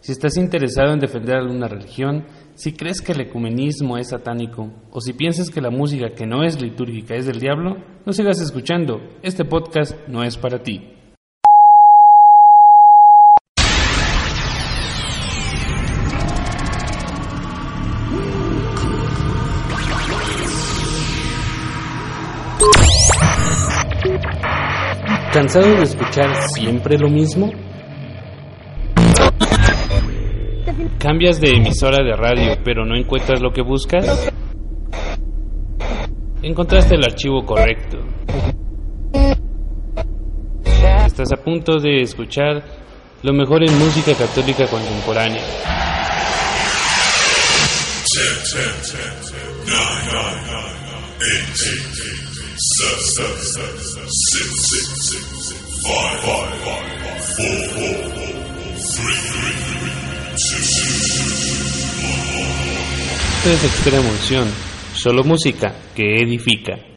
Si estás interesado en defender alguna religión, si crees que el ecumenismo es satánico o si piensas que la música que no es litúrgica es del diablo, no sigas escuchando. Este podcast no es para ti. ¿Cansado de escuchar siempre lo mismo? ¿Cambias de emisora de radio pero no encuentras lo que buscas? Encontraste el archivo correcto. Estás a punto de escuchar lo mejor en música católica contemporánea. Esto es Extrema Unción, solo música que edifica.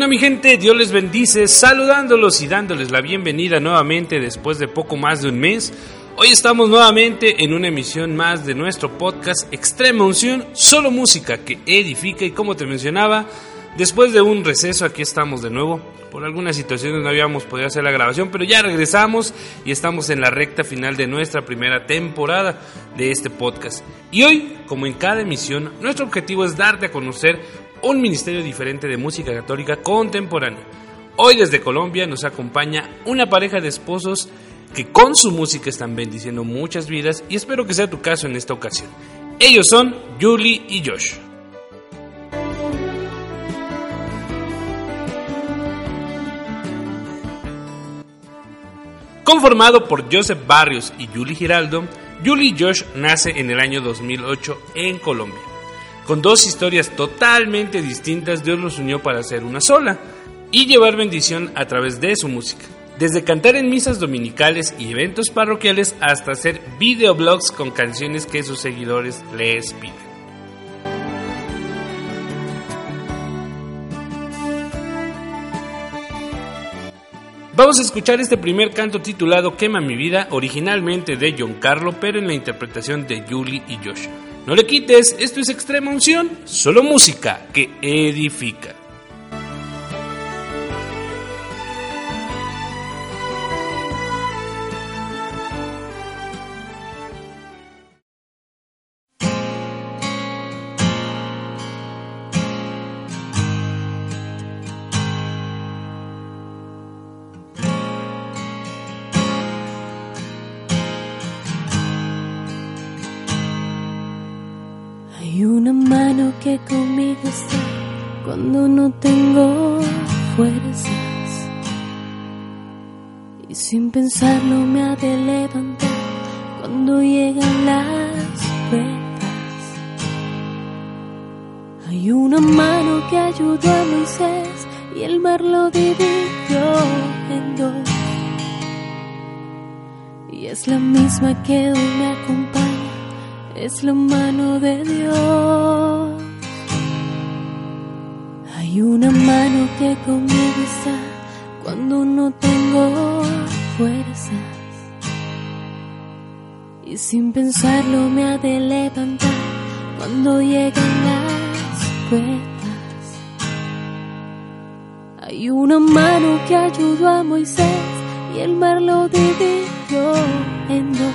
¿Qué onda mi gente? Dios les bendice, saludándolos y dándoles la bienvenida nuevamente después de poco más de un mes. Hoy estamos nuevamente en una emisión más de nuestro podcast Extrema Unción, solo música que edifica y como te mencionaba, después de un receso aquí estamos de nuevo. Por algunas situaciones no habíamos podido hacer la grabación, pero ya regresamos y estamos en la recta final de nuestra primera temporada de este podcast. Y hoy, como en cada emisión, nuestro objetivo es darte a conocer un ministerio diferente de música católica contemporánea. Hoy desde Colombia nos acompaña una pareja de esposos que con su música están bendiciendo muchas vidas y espero que sea tu caso en esta ocasión. Ellos son Julie y Josh. Conformado por Joseph Barrios y Julie Giraldo, Julie y Josh nace en el año 2008 en Colombia. Con dos historias totalmente distintas, Dios los unió para hacer una sola y llevar bendición a través de su música. Desde cantar en misas dominicales y eventos parroquiales hasta hacer videoblogs con canciones que sus seguidores les piden. Vamos a escuchar este primer canto titulado Quema mi vida, originalmente de John Carlo, pero en la interpretación de Julie y Josh. No le quites, esto es extrema unción, solo música que edifica. Pensarlo me ha de levantar cuando llegan las pruebas. Hay una mano que ayudó a Moisés y el mar lo dividió en dos. Y es la misma que hoy me acompaña es la mano de Dios. Hay una mano que conmigo está cuando no tengo Y sin pensarlo me ha de levantar cuando llegan las pruebas. Hay una mano que ayudó a Moisés y el mar lo dividió en dos.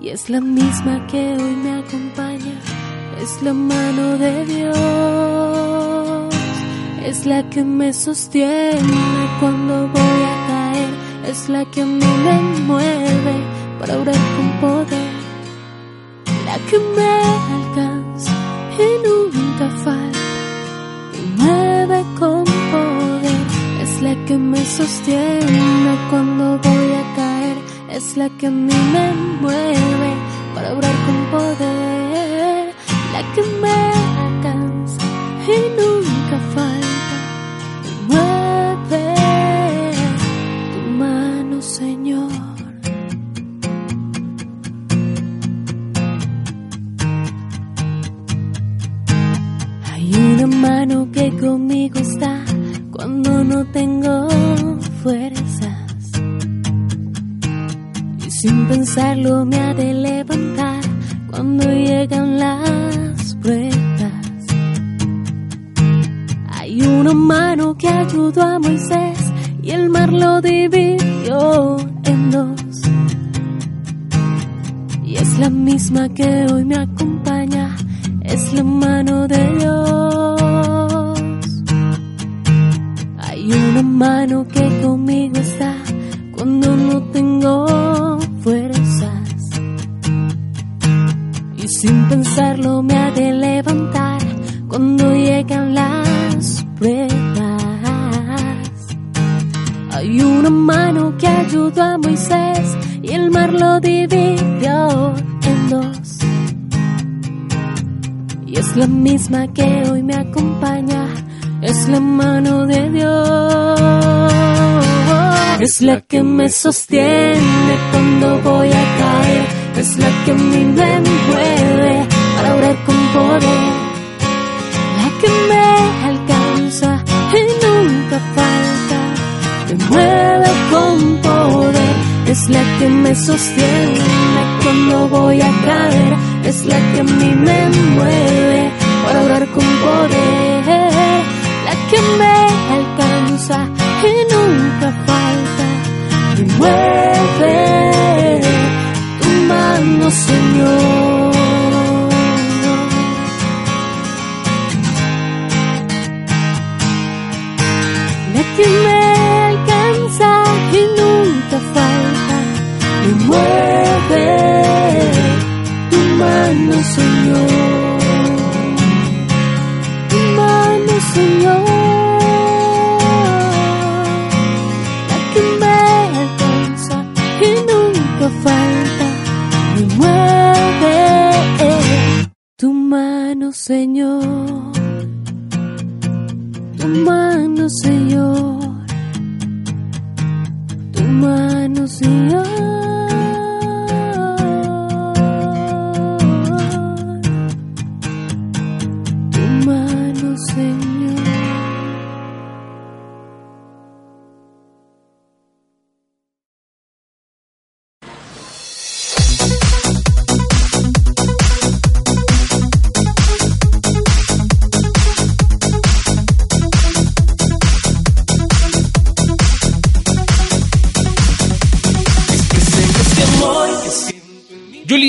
Y es la misma que hoy me acompaña, es la mano de Dios. Es la que me sostiene cuando voy a caer, es la que a mí me mueve para orar con poder, la que me alcanza y nunca falta, y mueve con poder, es la que me sostiene cuando voy a caer, es la que a mí me mueve para orar con poder, la que me es la mano de Dios. Hay una mano que conmigo está cuando no tengo fuerzas. Y sin pensarlo me ha de levantar cuando llegan las pruebas. Hay una mano que ayudó a Moisés y el mar lo dividió es la misma que hoy me acompaña, es la mano de Dios. Es la que me sostiene cuando voy a caer, es la que mí me mueve para orar con poder la que me alcanza y nunca falta, me mueve con poder, es la que me sostiene cuando voy a caer, es la que a mí me mueve. Para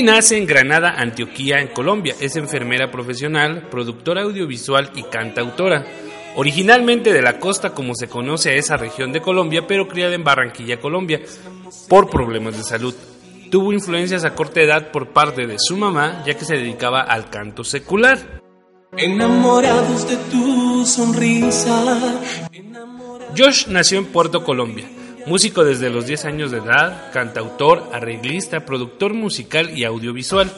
Nace en Granada, Antioquía, en Colombia. Es enfermera profesional, productora audiovisual y cantautora. Originalmente de la costa, como se conoce a esa región de Colombia, pero criada en Barranquilla, Colombia, por problemas de salud. Tuvo influencias a corta edad por parte de su mamá, ya que se dedicaba al canto secular. Enamorados de tu sonrisa. Josh nació en Puerto Colombia. Músico desde los 10 años de edad, cantautor, arreglista, productor musical y audiovisual.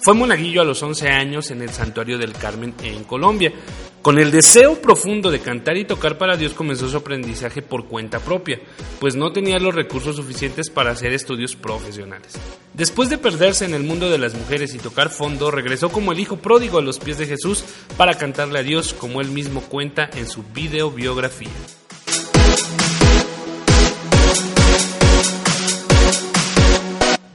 Fue monaguillo a los 11 años en el Santuario del Carmen en Colombia. Con el deseo profundo de cantar y tocar para Dios comenzó su aprendizaje por cuenta propia, pues no tenía los recursos suficientes para hacer estudios profesionales. Después de perderse en el mundo de las mujeres y tocar fondo, regresó como el hijo pródigo a los pies de Jesús para cantarle a Dios como él mismo cuenta en su videobiografía.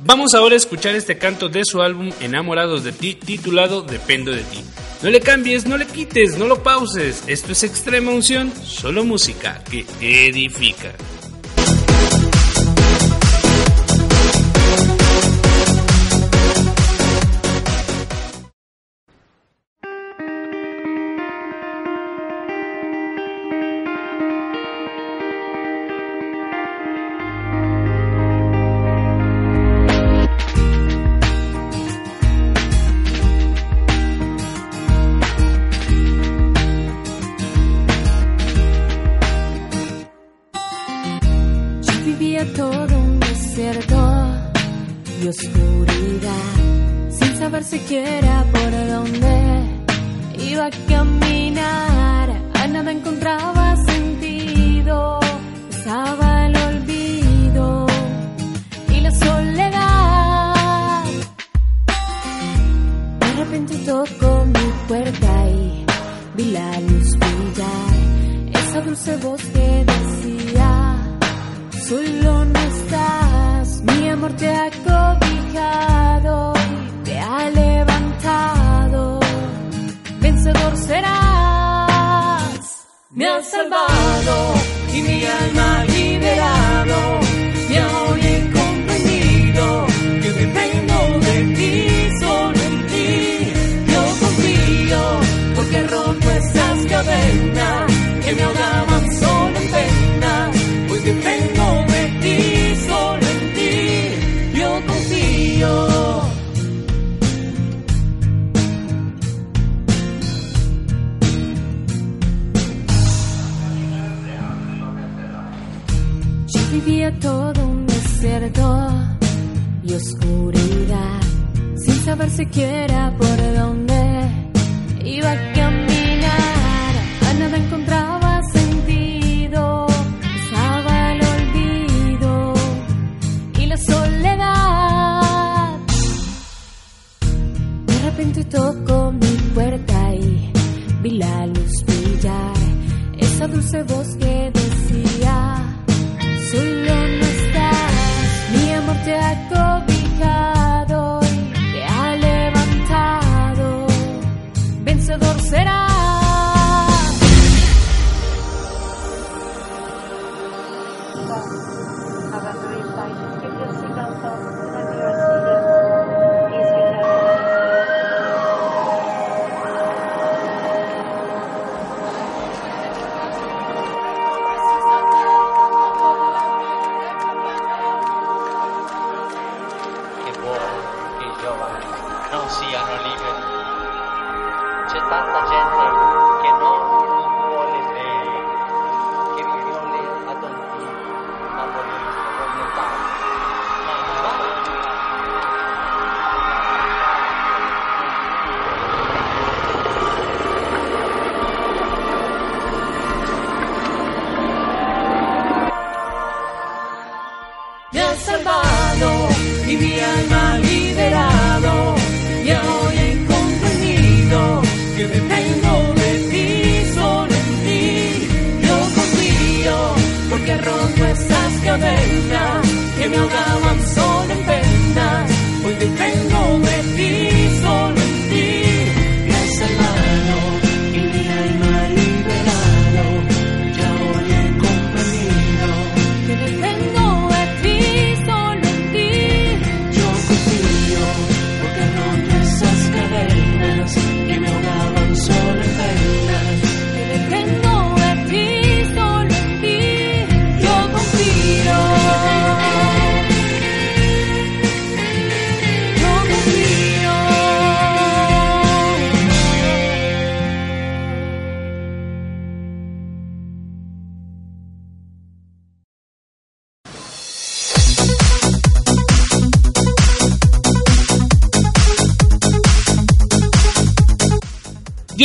Vamos ahora a escuchar este canto de su álbum Enamorados de ti, titulado Dependo de ti. No le cambies, no le quites, no lo pauses. Esto es extrema unción, solo música que edifica. había todo un desierto y oscuridad, sin saber siquiera por dónde iba a caminar. A nada encontraba sentido, estaba el olvido y la soledad. De repente tocó mi puerta y vi la luz brillar, esa dulce voz que solo no estás, mi amor te ha cobijado y te ha levantado. Vencedor serás, me has salvado y mi alma liberado. Y hoy he comprendido que dependo de ti, solo en ti. Yo confío porque rompo esas cadenas que me ahogaban dependo de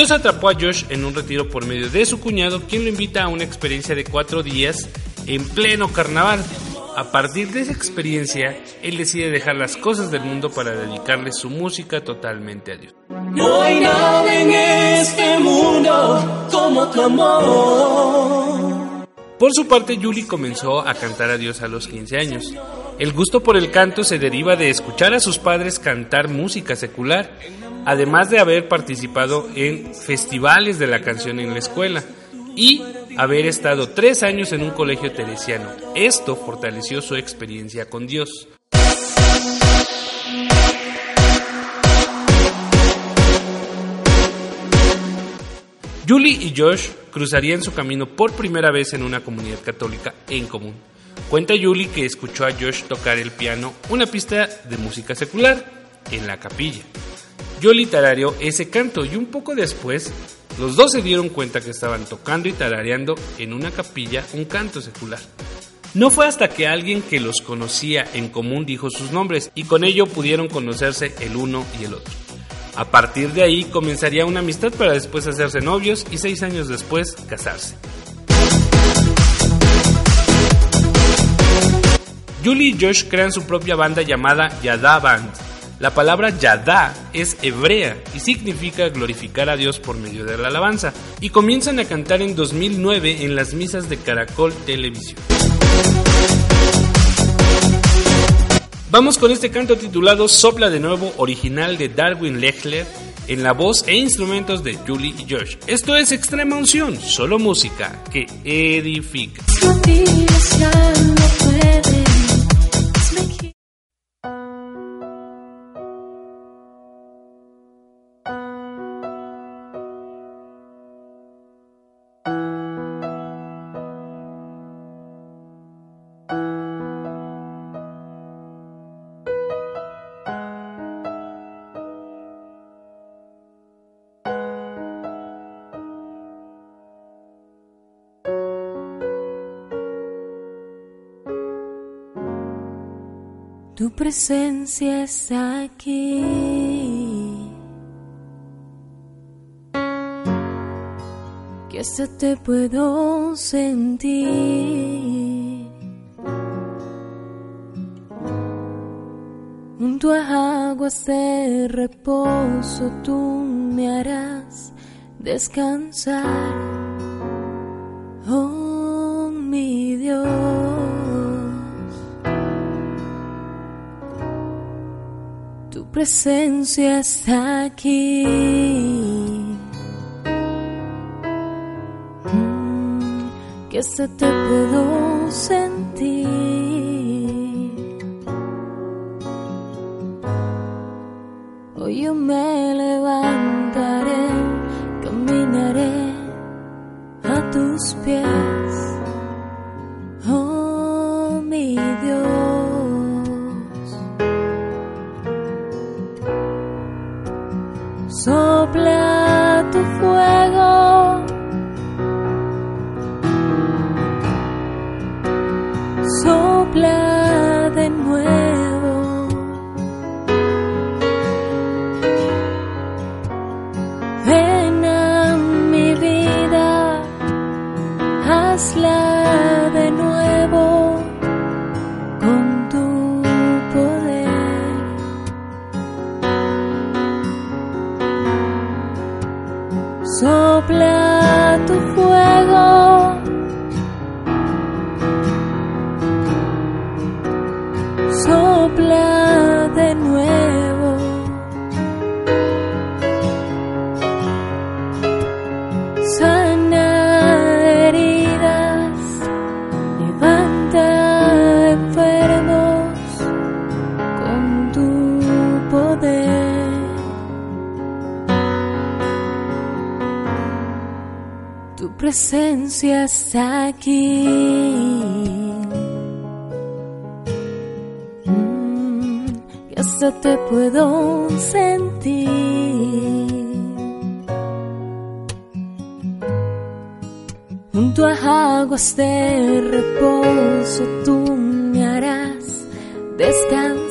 Dios atrapó a Josh en un retiro por medio de su cuñado, quien lo invita a una experiencia de cuatro días en pleno carnaval. A partir de esa experiencia, él decide dejar las cosas del mundo para dedicarle su música totalmente a Dios. No hay nada en este mundo como tu amor. Por su parte, Julie comenzó a cantar a Dios a los 15 años. El gusto por el canto se deriva de escuchar a sus padres cantar música secular, además de haber participado en festivales de la canción en la escuela y haber estado tres años en un colegio teresiano. Esto fortaleció su experiencia con Dios. Julie y Josh cruzarían su camino por primera vez en una comunidad católica en común. Cuenta Julie que escuchó a Josh tocar el piano, una pista de música secular, en la capilla. Julie tarareó ese canto y un poco después los dos se dieron cuenta que estaban tocando y tarareando en una capilla un canto secular. No fue hasta que alguien que los conocía en común dijo sus nombres y con ello pudieron conocerse el uno y el otro. A partir de ahí comenzaría una amistad para después hacerse novios y seis años después casarse. Julie y Josh crean su propia banda llamada Yada Band. La palabra Yada es hebrea y significa glorificar a Dios por medio de la alabanza, y comienzan a cantar en 2009 en las misas de Caracol Televisión. Vamos con este canto titulado Sopla de nuevo, original de Darwin Lechler, en la voz e instrumentos de Julie y Josh. Esto es Extrema Unción, solo música que edifica. Tu presencia está aquí. Que hasta te puedo sentir. Junto a aguas de reposo tú me harás descansar. Presencia está aquí. Mm, que hasta te puedo sentir. Hoy yo me levantaré, caminaré a tus pies. Presencia está aquí. Mm, que hasta te puedo sentir. Junto a aguas de reposo tú me harás descansar.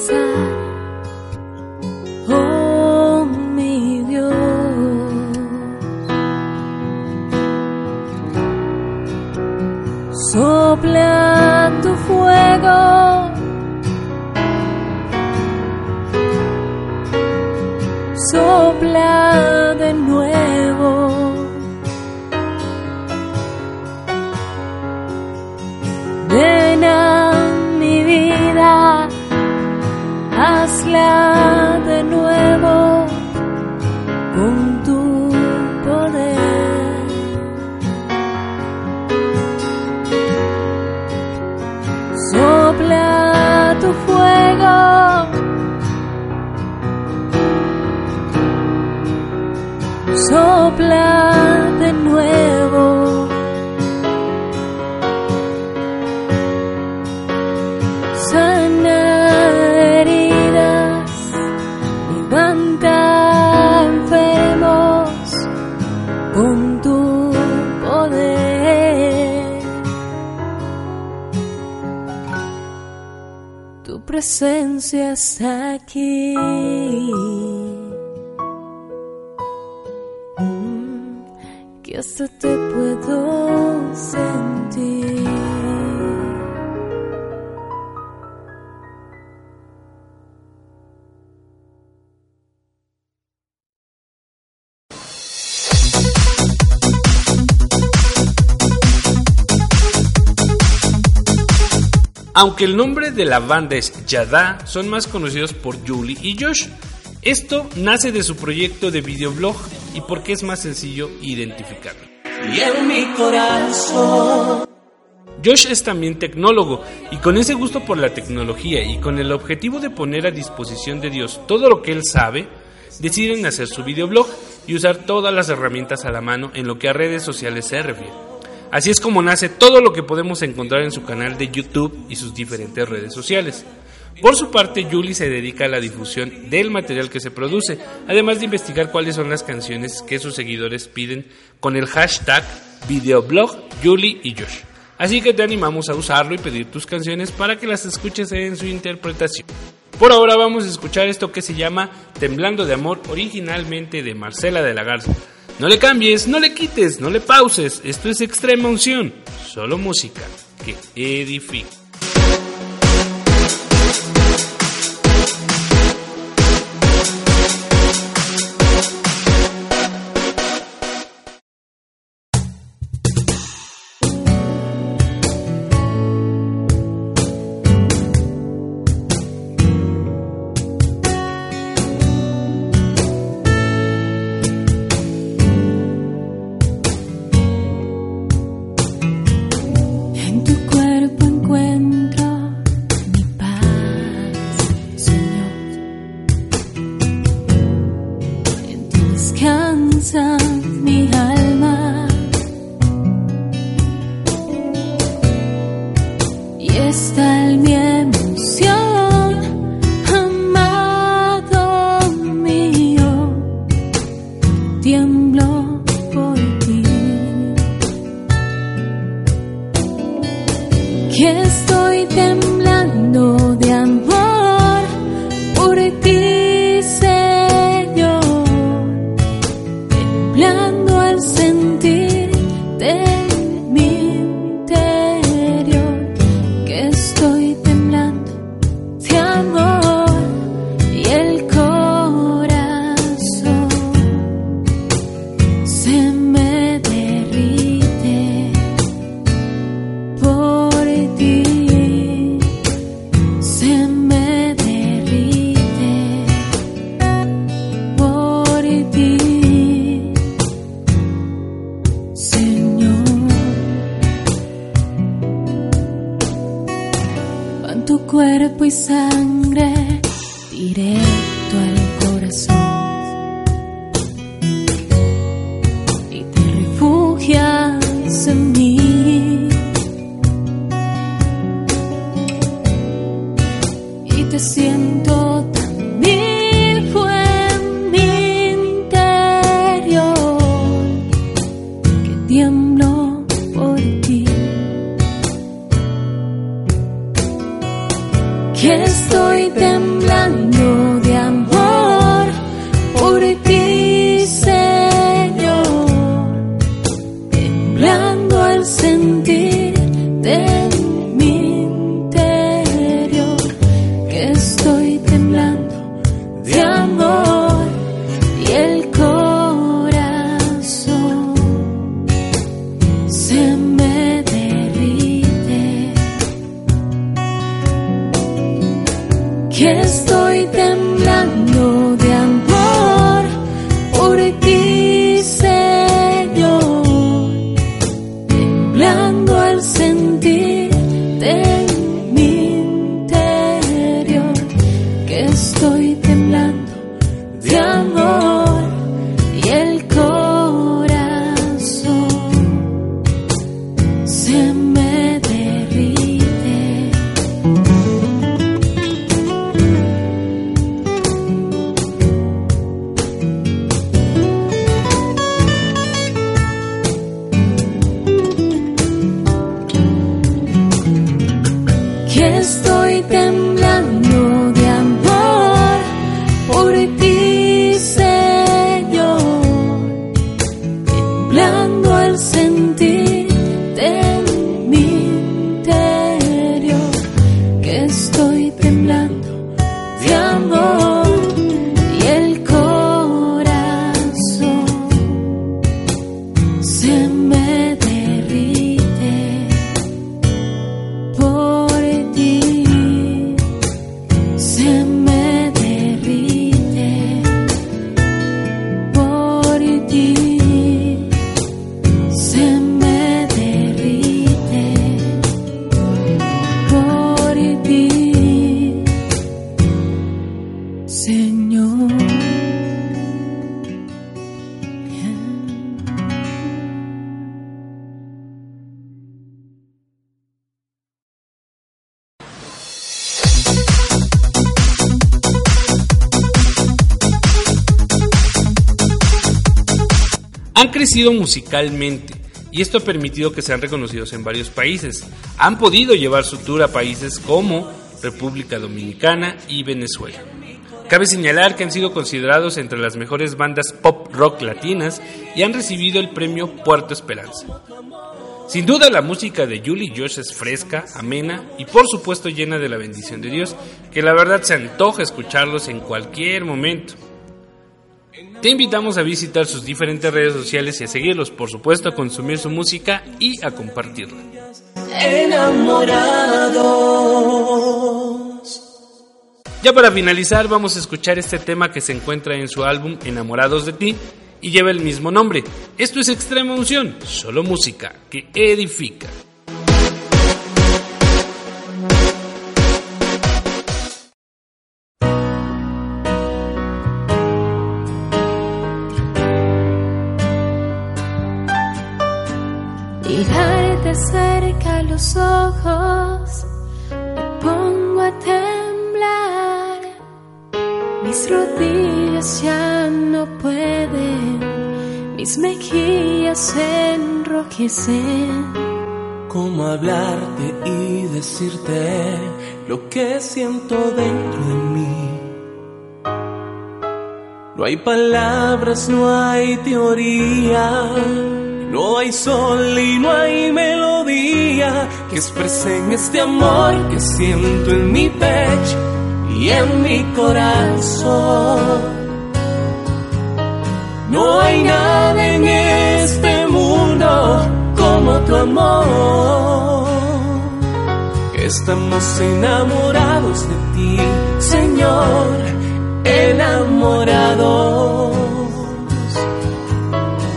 Presencia está aquí. Aunque el nombre de la banda es Yada, son más conocidos por Julie y Josh. Esto nace de su proyecto de videoblog y porque es más sencillo identificarlo. Y en mi corazón. Josh es también tecnólogo y con ese gusto por la tecnología y con el objetivo de poner a disposición de Dios todo lo que él sabe, deciden hacer su videoblog y usar todas las herramientas a la mano en lo que a redes sociales se refiere. Así es como nace todo lo que podemos encontrar en su canal de YouTube y sus diferentes redes sociales. Por su parte, Julie se dedica a la difusión del material que se produce, además de investigar cuáles son las canciones que sus seguidores piden con el hashtag videoblog y Josh. Así que te animamos a usarlo y pedir tus canciones para que las escuches en su interpretación. Por ahora vamos a escuchar esto que se llama Temblando de Amor, originalmente de Marcela de la Garza. No le cambies, no le quites, no le pauses, esto es extrema unción, solo música que edifica. Tiemblo crecido musicalmente y esto ha permitido que sean reconocidos en varios países. Han podido llevar su tour a países como República Dominicana y Venezuela. Cabe señalar que han sido considerados entre las mejores bandas pop rock latinas y han recibido el premio Puerto Esperanza. Sin duda la música de Julie Josh es fresca, amena y por supuesto llena de la bendición de Dios, que la verdad se antoja escucharlos en cualquier momento. Te invitamos a visitar sus diferentes redes sociales y a seguirlos, por supuesto, a consumir su música y a compartirla. Ya para finalizar, vamos a escuchar este tema que se encuentra en su álbum Enamorados de ti y lleva el mismo nombre. Esto es Extrema Unción, solo música que edifica. Mis rodillas ya no pueden, mis mejillas se enrojecen. Cómo hablarte y decirte lo que siento dentro de mí. No hay palabras, no hay teoría, no hay sol y no hay melodía que expresen este amor que siento en mi pecho y en mi corazón. No hay nada en este mundo como tu amor. Estamos enamorados de ti, Señor, enamorados.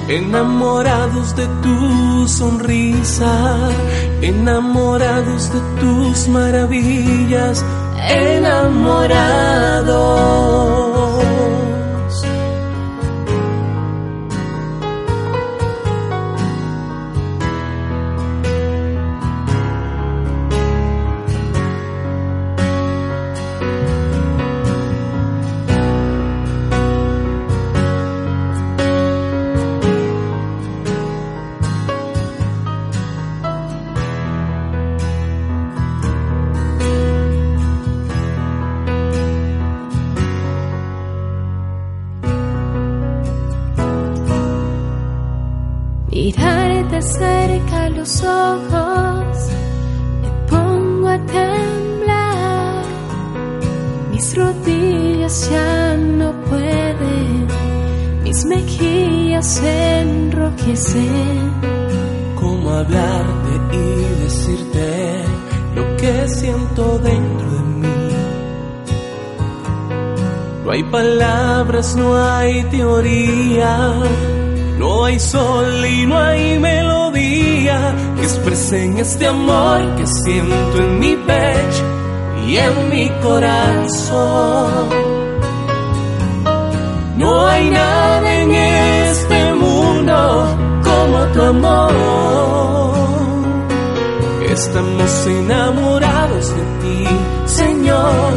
Enamorados de tu sonrisa, enamorados de tus maravillas, enamorados. Enrojecen. Cómo hablarte y decirte lo que siento dentro de mí. No hay palabras, no hay teoría, no hay sol y no hay melodía que expresen este amor que siento en mi pecho y en mi corazón. Estamos enamorados de ti, Señor,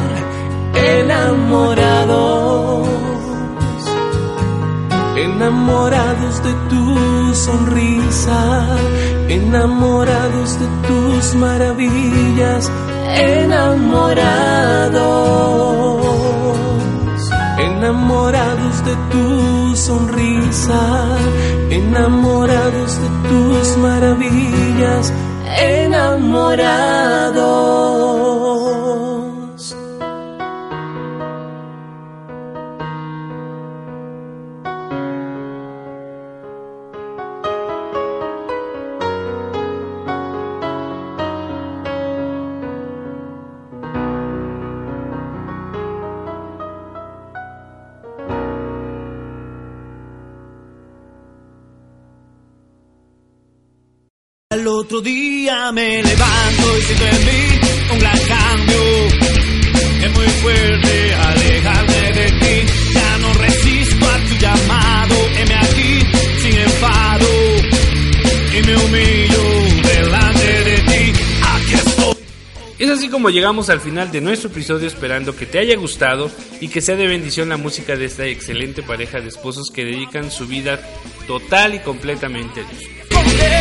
enamorados. Enamorados de tu sonrisa, enamorados de tus maravillas, enamorados. Enamorados de tu sonrisa, enamorados de tus maravillas, enamorados. Al otro día me levanto y siento en mí un gran cambio. Es muy fuerte alejarme de ti. Ya no resisto a tu llamado. Heme aquí sin enfado. Y me humillo delante de ti. Aquí estoy. Es así como llegamos al final de nuestro episodio esperando que te haya gustado y que sea de bendición la música de esta excelente pareja de esposos que dedican su vida total y completamente a Dios.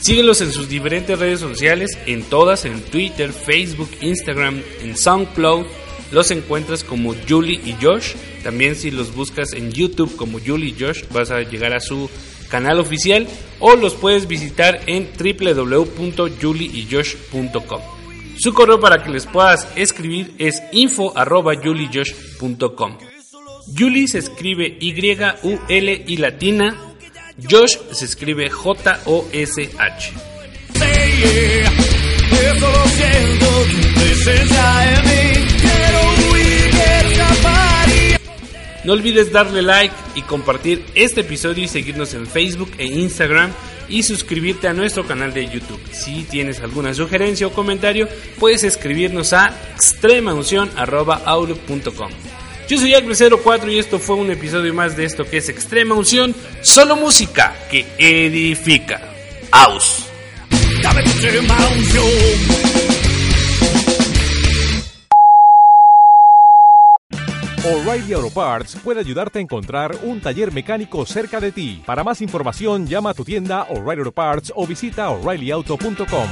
Síguelos en sus diferentes redes sociales, en todas, en Twitter, Facebook, Instagram, en SoundCloud. Los encuentras como Julie y Josh. También si los buscas en YouTube como Julie y Josh vas a llegar a su canal oficial o los puedes visitar en www.juliejosh.com. Su correo para que les puedas escribir es info.juliejosh.com. Julie se escribe Y-U-L y latina Josh se escribe J-O-S-H. No olvides darle like y compartir este episodio y seguirnos en Facebook e Instagram y suscribirte a nuestro canal de YouTube. Si tienes alguna sugerencia o comentario, puedes escribirnos a extremaunción.com. Yo soy Acre04 y esto fue un episodio más de esto que es Extrema Unción, solo música que edifica. Aus. O'Reilly Auto Parts puede ayudarte a encontrar un taller mecánico cerca de ti. Para más información, llama a tu tienda O'Reilly Auto Parts o visita oreillyauto.com.